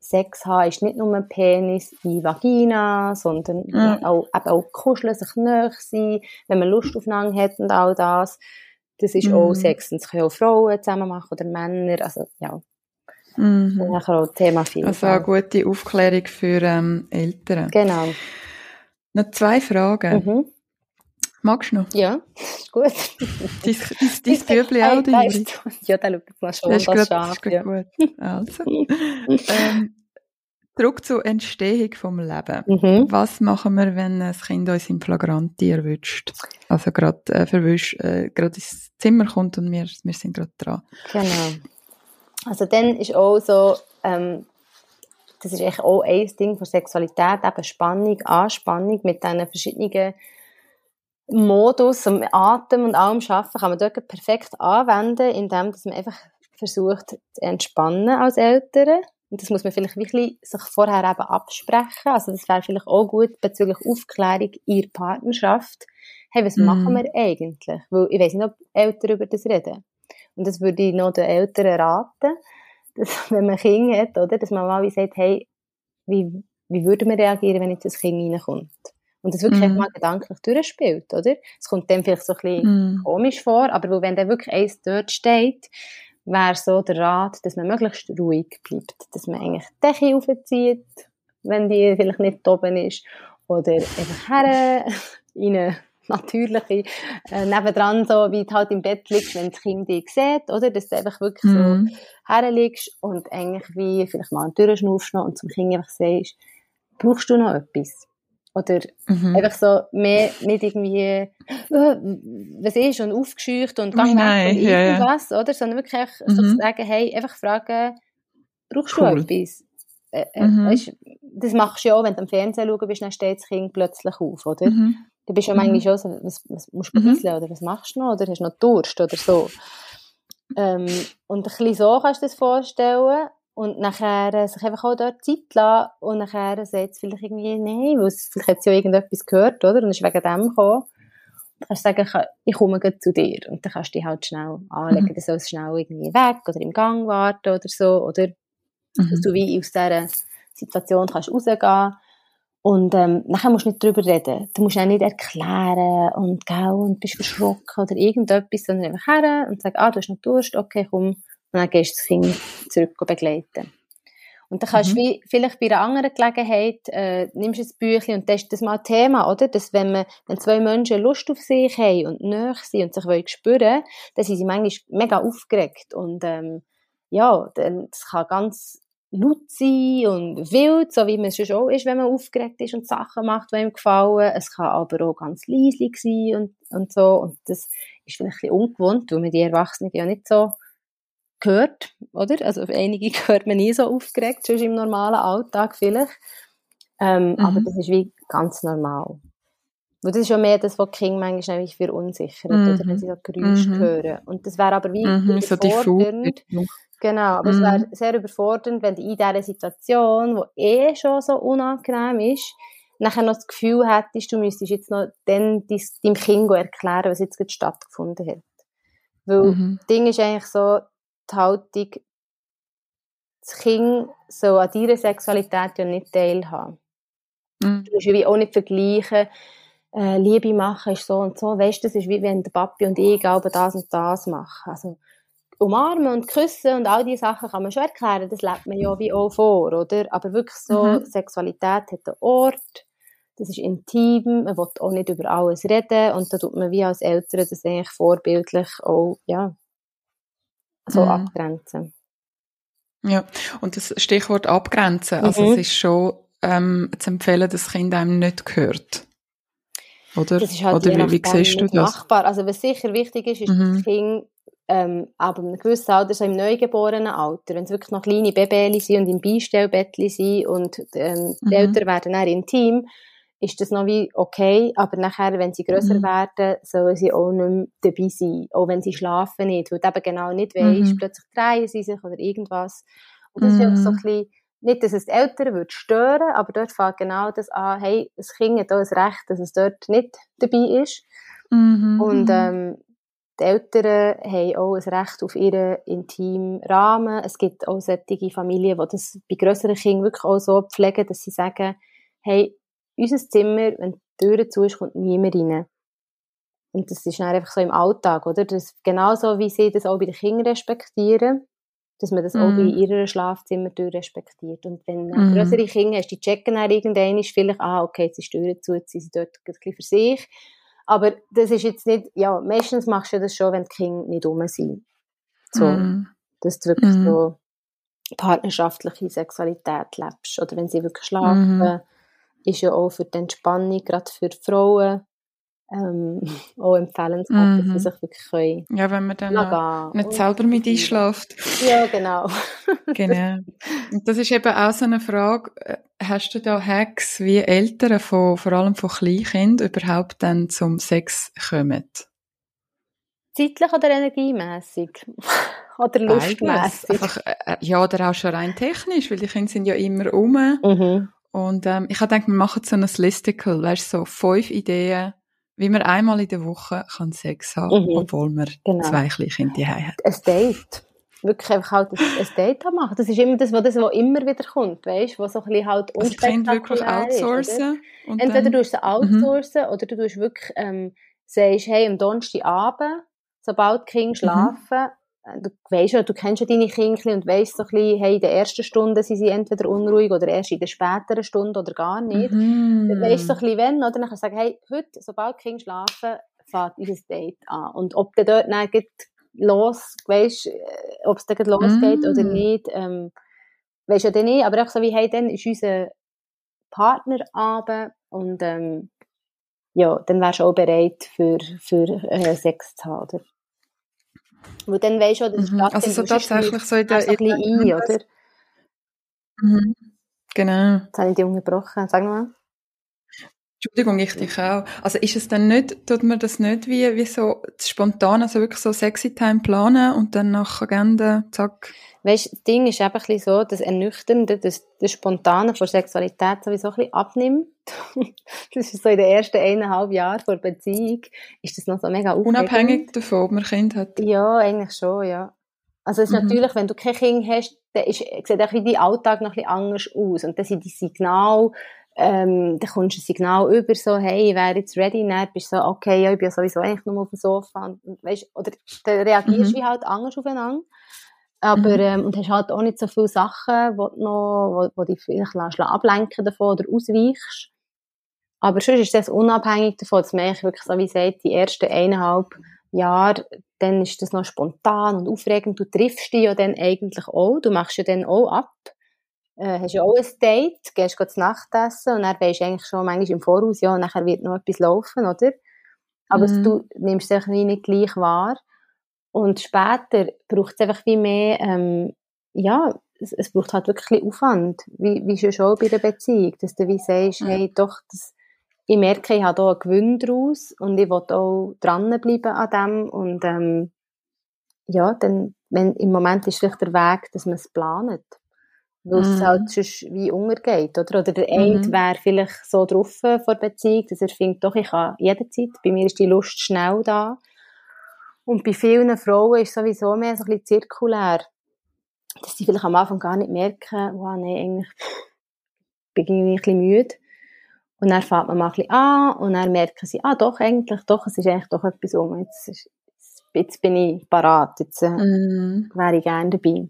Sex haben ist nicht nur ein Penis wie Vagina, sondern mm. auch, eben auch kuscheln, sich näher sein, wenn man Lust aufeinander hat und all das. Das ist mm. auch Sex. Und es können auch Frauen zusammen machen oder Männer. Also, ja. Mhm. Und nachher auch Thema Vielfalt. Also eine gute Aufklärung für ähm, Eltern. Genau. Noch zwei Fragen. Mhm. Magst du noch? Ja, ist gut. dein dein, Bübli auch, die weißt du, Ja, der schaut jetzt schon das, das ist das ist ja. gut. Also, ähm, zurück zur Entstehung vom Leben. Mhm. Was machen wir, wenn ein Kind uns im Flagranti erwischt? Also gerade äh, verwischt, äh, gerade ins Zimmer kommt und wir, wir sind gerade dran. Genau. Also dann ist auch so, ähm, das ist eigentlich auch ein Ding von Sexualität, eben Spannung, Anspannung mit diesen verschiedenen Modus, um Atem und allem schaffen, kann man dort perfekt anwenden, indem dass man einfach versucht zu entspannen als Eltern. Und das muss man vielleicht wirklich sich vorher eben absprechen. Also das wäre vielleicht auch gut bezüglich Aufklärung ihrer Partnerschaft. Hey, was mm. machen wir eigentlich? Weil ich weiß nicht, ob Eltern über das reden. Und das würde ich noch den Eltern raten, dass, wenn man ein Kind hat, oder, dass man mal wie sagt, hey, wie, wie würde man reagieren, wenn jetzt das Kind reinkommt? Und das wirklich mm. mal gedanklich durchspielt, oder? Es kommt dem vielleicht so ein bisschen mm. komisch vor, aber wenn dann wirklich eins dort steht, wäre so der Rat, dass man möglichst ruhig bleibt, dass man eigentlich die Decke aufzieht, wenn die vielleicht nicht oben ist, oder einfach her, in eine natürliche, äh, nebendran so, wie du halt im Bett liegst, wenn das Kind dich sieht, oder? Dass du einfach wirklich mm. so mhm. herliegst und eigentlich wie vielleicht mal durchschnaufst und zum Kind einfach sagst, brauchst du noch etwas? Oder mhm. einfach so mehr nicht irgendwie, äh, was ist, und aufgescheucht und gang weg und irgendwas, ja. oder? Sondern wirklich mhm. so sagen, hey, einfach fragen, brauchst cool. du etwas? Äh, äh, mhm. weißt, das machst du ja auch, wenn du am Fernsehen schauen bist, dann steht das Kind plötzlich auf, oder? Mhm. Du bist ja mhm. manchmal schon so, was, was musst du mhm. oder was machst du noch, oder hast du noch Durst, oder so. Ähm, und ein bisschen so kannst du das vorstellen. Und nachher äh, sich einfach auch dort Zeit lassen und nachher sagt es vielleicht irgendwie, nein, weil vielleicht hat sie ja irgendetwas gehört, oder? Und ist wegen dem gekommen. Du kannst sagen, ich komme zu dir. Und dann kannst du dich halt schnell anlegen, mhm. dann soll es schnell irgendwie weg oder im Gang warten oder so, oder? Mhm. Dass du wie aus dieser Situation kannst rausgehen Und ähm, nachher musst du nicht drüber reden. Du musst auch nicht erklären und gell, und bist verschrocken oder irgendetwas, sondern einfach her und sagst, ah, du hast noch Durst, okay, komm. Und dann gehst du das Kind zurück begleiten. Und dann kannst mhm. du vielleicht bei einer anderen Gelegenheit, äh, nimmst du ein Büchlein und das ist das mal Thema, oder? Dass wenn man, wenn zwei Menschen Lust auf sich haben und näher sind und sich wollen spüren, dann sind sie manchmal mega aufgeregt und, ähm, ja, das kann ganz laut sein und wild, so wie man es schon auch ist, wenn man aufgeregt ist und Sachen macht, die einem gefallen. Es kann aber auch ganz leislich sein und, und so. Und das ist vielleicht ein bisschen ungewohnt, weil man die Erwachsenen ja nicht so gehört, oder? Also auf einige gehört man nie so aufgeregt, sonst im normalen Alltag vielleicht. Ähm, mhm. Aber das ist wie ganz normal. Und das ist ja mehr das, was die Kinder manchmal nämlich verunsichert, mhm. oder wenn sie so Geräusche mhm. hören. Und das wäre aber wie mhm, so überfordernd. Genau, aber es wäre mhm. sehr überfordernd, wenn du in dieser Situation, die eh schon so unangenehm ist, nachher noch das Gefühl hättest, du müsstest jetzt noch dann deinem Kind erklären, was jetzt gerade stattgefunden hat. Weil mhm. das Ding ist eigentlich so, die Haltung, das Kind soll an deiner Sexualität ja nicht teilhaben. Mhm. Du musst wie auch nicht vergleichen, äh, Liebe machen ist so und so. Weißt du, das ist wie wenn der Papi und ich glaube das und das machen. Also, umarmen und küssen und all diese Sachen kann man schon erklären, das lebt man ja wie auch vor, oder? Aber wirklich so, mhm. Sexualität hat einen Ort, das ist intim, man will auch nicht über alles reden und da tut man wie als Eltern das eigentlich vorbildlich auch, ja, so mhm. abgrenzen. Ja, und das Stichwort abgrenzen, also mhm. es ist schon ähm, zu empfehlen, dass das Kind einem nicht gehört. Oder? Das ist halt Oder wie, wie siehst du das? Machbar. Also was sicher wichtig ist, ist, mhm. dass das Kind ähm, aber in einem gewissen Alter, so im neugeborenen Alter, wenn es wirklich noch kleine Babys sind und im Beistellbettchen sind und ähm, mhm. die Eltern werden dann intim, ist das noch wie okay, aber nachher, wenn sie grösser mhm. werden, sollen sie auch nicht mehr dabei sein, auch wenn sie schlafen nicht, weil du eben genau nicht weisst, mhm. plötzlich drehen sie sich oder irgendwas. Und das mhm. ist einfach so ein bisschen, nicht, dass es die Eltern würde stören, aber dort fängt genau das an, hey, das Kind hat auch ein Recht, dass es dort nicht dabei ist. Mhm. Und mhm. ähm, die Eltern haben auch ein Recht auf ihren intimen Rahmen. Es gibt auch solche Familien, die das bei grösseren Kindern wirklich auch so pflegen, dass sie sagen, hey, unser Zimmer, wenn die Tür zu ist, kommt niemand rein. Und das ist dann einfach so im Alltag, oder? Das, genauso wie sie das auch bei den Kindern respektieren, dass man das mm. auch bei mhm. ihrer Schlafzimmertür respektiert. Und wenn du mm. größere Kinder hast, die checken dann irgendwann ist vielleicht, ah, okay, jetzt ist die Tür zu, jetzt sind sie dort ein bisschen für sich. Aber das ist jetzt nicht, ja, meistens machst du das schon, wenn die Kinder nicht rum sind. So, mm. dass du wirklich mm. so partnerschaftliche Sexualität lebst. Oder wenn sie wirklich schlafen, mm. Ist ja auch für die Entspannung, gerade für Frauen, ähm, auch empfehlenswert, mhm. dass sie mhm. sich wirklich können Ja, wenn man dann nicht selber mit einschläft. Ja, genau. genau. Und das ist eben auch so eine Frage, äh, hast du da Hacks, wie Eltern von, vor allem von Kleinkindern überhaupt dann zum Sex kommen? Zeitlich oder energiemässig? oder lustmässig? Einfach, äh, ja, oder auch schon rein technisch, weil die Kinder sind ja immer um. Mhm. Und ähm, ich habe gedacht, wir machen so ein Listicle, weißt du, so fünf Ideen, wie man einmal in der Woche kann Sex haben mhm. obwohl man genau. zwei Kleinkinder hat. Ein Date. Wirklich einfach halt ein Date machen. Das ist immer das, was, das, was immer wieder kommt, weißt du, was so ein bisschen halt unspektakulär also wirklich outsourcen. Ist, Entweder dann, du es outsourcen mhm. oder du tust wirklich, ähm, sagst, hey, am Donnerstagabend, sobald die Kinder mhm. schlafen, du weißt ja, du kennst ja deine Kinder und weißt so ein bisschen, hey, in der ersten Stunde sind sie entweder unruhig oder erst in der späteren Stunde oder gar nicht. Mhm. Dann weißt du so ein bisschen, wenn, oder? Dann kannst du sagen, hey, heute, sobald die Kinder schlafen, fängt unser Date an. Und ob der dort dann los, weißt, äh, ob es dann losgeht mm. oder nicht, ähm, weißt du ja dann nicht, aber auch so wie, hey, dann ist unser Partner Partnerabend und, ähm, ja, dann wärst du auch bereit für, für äh, Sex zu haben, weil dann weisst du, auch, dass mhm. Also so tatsächlich so in der... So ein bisschen ein, oder? Mhm. Genau. Jetzt habe ich dich unterbrochen. Sag mal. Entschuldigung, ich dich auch. Also ist es dann nicht, tut man das nicht wie, wie so spontan, also wirklich so sexy Time planen und dann nach Agenda, zack? Weißt, das Ding ist einfach so, das Ernüchternde, das, das Spontane von Sexualität sowieso ein bisschen abnimmt. das ist so in den ersten eineinhalb Jahren vor Beziehung, ist das noch so mega aufregend. Unabhängig davon, ob man Kind hat? Ja, eigentlich schon, ja. Also es ist mhm. natürlich, wenn du kein Kind hast, dann ist, sieht auch dein Alltag noch ein bisschen anders aus und dann sind die Signale ähm, dann kommst du ein Signal über, so, hey, ich wäre jetzt ready, und dann bist du so, okay, ja, ich bin ja sowieso eigentlich nur auf dem Sofa, und, weißt, oder dann reagierst du mhm. wie halt anders aufeinander. Aber, mhm. ähm, und hast halt auch nicht so viele Sachen, wo du noch, wo, wo dich vielleicht ablenken davon oder ausweichst. Aber sonst ist das unabhängig davon, dass man wirklich, so wie gesagt, die ersten eineinhalb Jahre, dann ist das noch spontan und aufregend. Du triffst dich ja dann eigentlich auch. Du machst ja dann auch ab. Äh, hast ja auch ein Date, gehst zu Nacht essen und dann weisst du eigentlich schon manchmal im Voraus, ja, und nachher wird noch etwas laufen, oder? Aber mhm. du nimmst es nicht gleich wahr. Und später braucht es einfach wie mehr, ähm, ja, es, es, braucht halt wirklich Aufwand, wie, wie schon bei der Beziehung, dass du wie sagst, hey, doch, das, ich merke, ich habe hier einen Gewinn daraus und ich will auch dranbleiben an dem und ähm, ja, dann, wenn, im Moment ist vielleicht der Weg, dass man es plant, weil mhm. es halt sonst wie untergeht, oder? Oder der eine mhm. wäre vielleicht so drauf vor der Beziehung, dass er findet, doch, ich kann jederzeit, bei mir ist die Lust schnell da und bei vielen Frauen ist es sowieso mehr so ein bisschen zirkulär, dass sie vielleicht am Anfang gar nicht merken, wow, nee, eigentlich bin ich ein bisschen müde und dann fängt man mal ein bisschen an und dann merken sie, ah doch, eigentlich, doch, es ist eigentlich doch etwas um. Jetzt, ist, jetzt bin ich parat, jetzt äh, mm. wäre ich gerne dabei.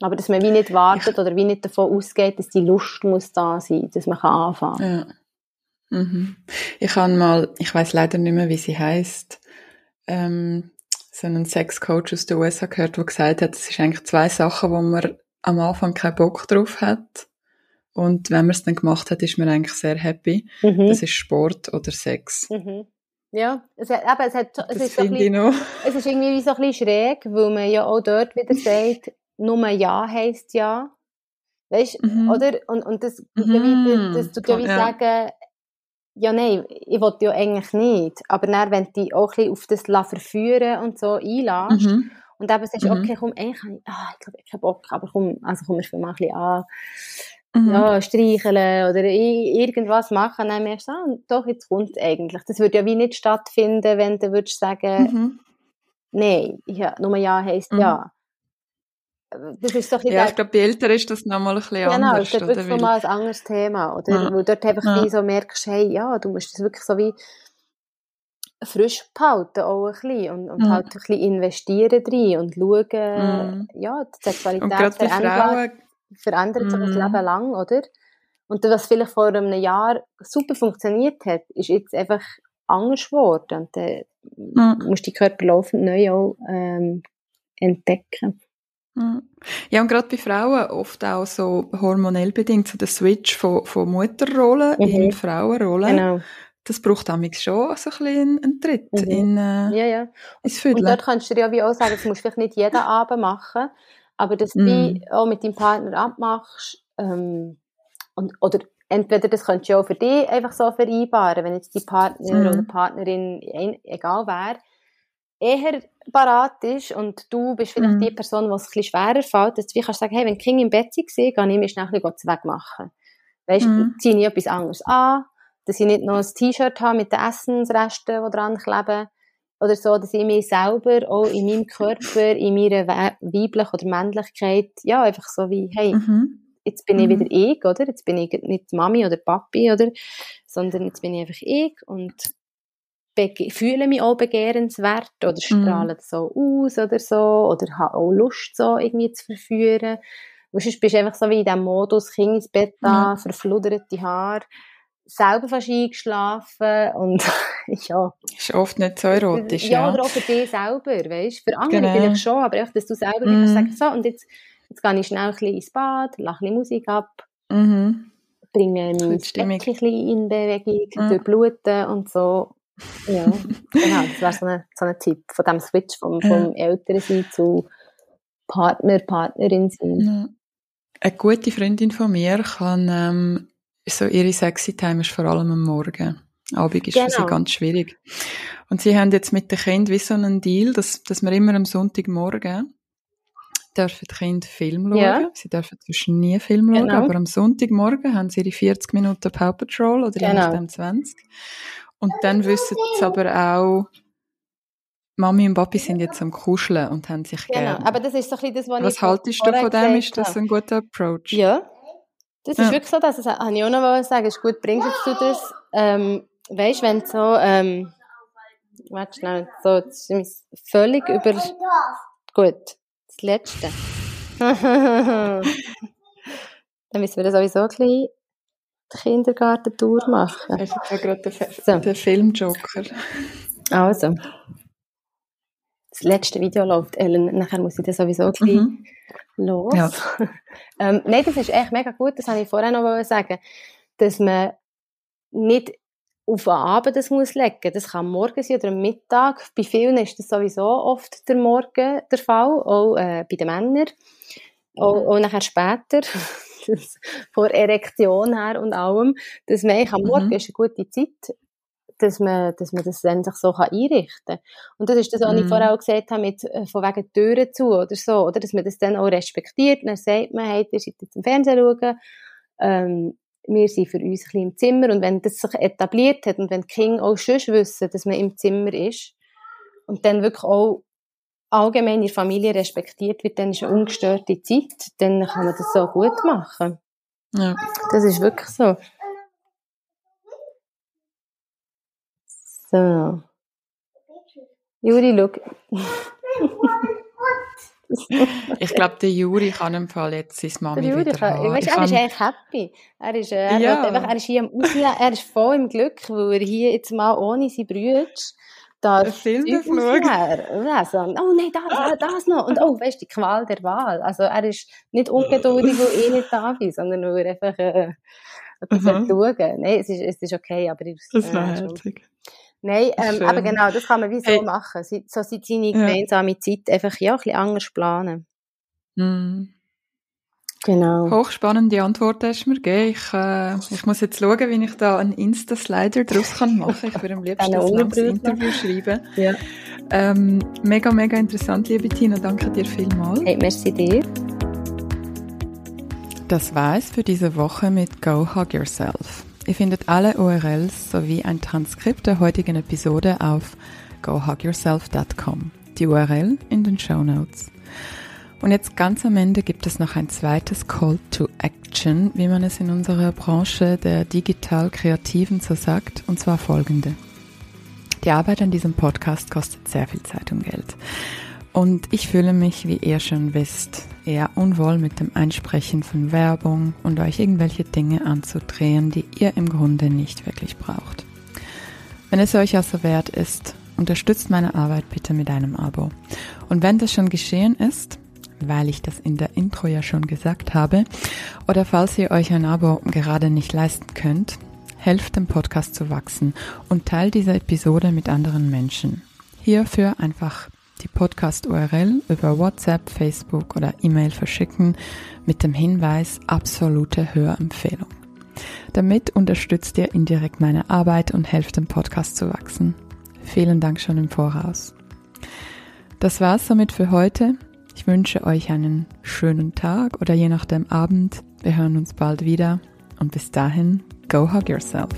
Aber dass man wie nicht wartet oder wie nicht davon ausgeht, dass die Lust muss da sein, dass man kann anfangen ja. Mhm. Ich habe mal, ich weiß leider nicht mehr, wie sie heißt, ähm, so einen Sexcoach aus den USA gehört, der gesagt hat, es ist eigentlich zwei Sachen, wo man am Anfang keinen Bock drauf hat und wenn man es dann gemacht hat, ist man eigentlich sehr happy. Mhm. Das ist Sport oder Sex. Mhm. Ja, es, hat, eben, es, hat, es, ist so ein bisschen, es ist irgendwie wie so ein bisschen schräg, weil man ja auch dort wieder sagt, nur Ja heisst Ja. Weißt du, mhm. oder? Und, und das, mhm. das, das tut ja wie sagen, ja, nein, ich will ja eigentlich nicht. Aber dann, wenn du dich auch ein bisschen auf das verführen und so einlässt, mhm. und eben sagst, mhm. okay, komm, eigentlich habe ich, ah, ich glaube, ich habe Bock, aber komm, also komm, ich will mal ein bisschen an mhm. ja, streicheln oder irgendwas machen, dann merkst du, ah, doch, jetzt kommt eigentlich. Das würde ja wie nicht stattfinden, wenn du würdest sagen, mhm. nein, ja, nur Ja heisst mhm. Ja. Das ist doch ja, ich glaube, bei Eltern ist das nochmal ein bisschen genau, anders. Genau, das ist nochmal ein anderes Thema. Oder? Ja. Weil dort einfach ja. wie so merkst, hey, ja, du musst das wirklich so wie frisch behalten auch ein bisschen und, und ja. halt ein bisschen investieren drin und schauen, mhm. ja, die Sexualität Frauen verändert sich mm. das mhm. Leben lang, oder? Und was vielleicht vor einem Jahr super funktioniert hat, ist jetzt einfach anders geworden. Und dann musst du die Körper laufend neu auch ähm, entdecken. Mhm. Ja, und gerade bei Frauen oft auch so hormonell bedingt, so der Switch von, von Mutterrolle mhm. in Frauenrolle. Genau. Das braucht damals schon so ein bisschen einen Tritt mhm. in, äh, ja, ja. ins Und dort kannst du dir ja wie auch sagen, das musst du vielleicht nicht jeden Abend machen, aber dass du auch mit deinem Partner abmachst, ähm, und, oder entweder das könntest du auch für dich einfach so vereinbaren, wenn jetzt die Partner mm. oder Partnerin, egal wer, eher parat ist und du bist vielleicht mm. die Person, die es ein bisschen schwerer fällt, dass du wie kannst sagen, hey, wenn die Kinder im Bett sind, kann ich mir schnell ein bisschen Weg machen. Weißt du, mm. ziehe ich etwas anderes an, dass ich nicht noch ein T-Shirt habe mit den Essensresten, die dran kleben, oder so, dass ich mich selber auch in meinem Körper, in meiner weiblichen oder Männlichkeit, ja, einfach so wie, hey, mhm. jetzt bin ich mhm. wieder ich, oder? Jetzt bin ich nicht Mami oder Papi, oder? Sondern jetzt bin ich einfach ich und fühle mich auch begehrenswert oder mhm. strahle mhm. so aus oder so oder habe auch Lust so irgendwie zu verführen. Und sonst bist du einfach so wie in diesem Modus, Kind ins Bett da, mhm. verfluderte Haare selber fast eingeschlafen und ja. Ist oft nicht so erotisch, ja. Ja, oder auch für dich selber, weißt Für andere genau. vielleicht schon, aber einfach, dass du selber mm. sagen so, und jetzt, jetzt gehe ich schnell ein bisschen ins Bad, lache ein bisschen Musik ab, mm bringe mein Becken ein bisschen in Bewegung, mm. durchbluten und so. Ja, genau, das wäre so ein, so ein Tipp von dem Switch vom, vom Elternsein zu Partner, Partnerin sein. Eine gute Freundin von mir kann ähm, so ihre sexy Time ist vor allem am Morgen. Abend ist genau. für sie genau. ganz schwierig. Und sie haben jetzt mit den Kindern wie so einen Deal, dass, dass wir immer am Sonntagmorgen dürfen die Kinder Film schauen. Ja. Sie dürfen zwischen nie Film schauen, genau. aber am Sonntagmorgen haben sie ihre 40 Minuten Paw Patrol oder genau. je nachdem 20. Und dann wissen sie aber auch, Mami und Papi sind jetzt am Kuscheln und haben sich genau. gern. aber das ist so ein bisschen das, was Was haltest du von dem? Ist das ein guter Approach? Ja, Das ist Ja. wirklich so, dass das habe ich auch noch sagen. Ist gut, bringst du das, ähm, weißt, wenn so, ähm, warte schnell, so, das ist völlig über, gut, das Letzte. Dann müssen wir das sowieso ein bisschen Kindergartentour machen. Ich habe gerade den, Fe- So. den Filmjoker. Also. Das letzte Video läuft, Ellen. Nachher muss ich das sowieso bisschen Mhm. los. Ja. ähm, nein, das ist echt mega gut. Das wollte ich vorher noch wollen sagen. Dass man nicht auf den Abend das muss legen. Das kann am Morgen sein oder am Mittag. Bei vielen ist das sowieso oft der Morgen der Fall. Auch äh, bei den Männern. Auch, auch nachher später. Das- Vor Erektion her und allem. Dass man am Mhm. Morgen ist eine gute Zeit dass man, dass man das dann sich so kann einrichten kann. Und das ist das, was ich Mhm. vorher auch gesagt habe, mit, äh, von wegen Türen zu oder so, oder? Dass man das dann auch respektiert. Dann sagt man, hey, ihr seid jetzt im Fernsehen schauen, ähm, wir sind für uns ein bisschen im Zimmer. Und wenn das sich etabliert hat und wenn die Kinder auch schon wissen, dass man im Zimmer ist und dann wirklich auch allgemein in der Familie respektiert wird, dann ist eine ungestörte Zeit, dann kann man das so gut machen. Ja. Das ist wirklich so. So. Juri, schau. Ich glaube, der Juri kann im Fall jetzt seine Mami Der Juri, wieder kann, weißt, Ich er ist kann- eigentlich happy. Er ist, äh, er, Ja. einfach, er ist hier am Auslesen, er ist voll im Glück, weil er hier jetzt mal ohne seine Brüder da Einen Film darf schauen. lesen. Oh nein, das, das noch. Und oh, weißt du, die Qual der Wahl. Also er ist nicht ungeduldig, weil ich nicht da bin, sondern er einfach äh, etwas Mhm. schauen Nein, es ist, es ist okay, aber ich, Das war äh, herzig. Nein, ähm, aber genau, das kann man wie so Hey. machen. So so seine seine Ja. gemeinsame Zeit einfach ja, ein bisschen anders planen. Mhm. Genau. Hochspannende Antwort hast du mir gegeben. Ich, äh, ich muss jetzt schauen, wie ich da einen Insta-Slider draus kann machen Ich würde am liebsten ein langes. Interview schreiben. Ja. Ähm, mega, mega interessant, liebe Tina. Danke dir vielmals. Hey, merci dir. Das war es für diese Woche mit Go Hug Yourself. Ihr findet alle URLs sowie ein Transkript der heutigen Episode auf gohugyourself.com. Die URL in den Show Notes. Und jetzt ganz am Ende gibt es noch ein zweites Call to Action, wie man es in unserer Branche der digital-Kreativen so sagt, und zwar folgende. Die Arbeit an diesem Podcast kostet sehr viel Zeit und Geld. Und ich fühle mich, wie ihr schon wisst, eher unwohl mit dem Einsprechen von Werbung und euch irgendwelche Dinge anzudrehen, die ihr im Grunde nicht wirklich braucht. Wenn es euch also wert ist, unterstützt meine Arbeit bitte mit einem Abo. Und wenn das schon geschehen ist, weil ich das in der Intro ja schon gesagt habe, oder falls ihr euch ein Abo gerade nicht leisten könnt, helft dem Podcast zu wachsen und teilt diese Episode mit anderen Menschen. Hierfür einfach die Podcast-URL über WhatsApp, Facebook oder E-Mail verschicken mit dem Hinweis absolute Hörempfehlung. Damit unterstützt ihr indirekt meine Arbeit und helft dem Podcast zu wachsen. Vielen Dank schon im Voraus. Das war's somit für heute. Ich wünsche euch einen schönen Tag oder je nachdem Abend. Wir hören uns bald wieder und bis dahin, go hug yourself.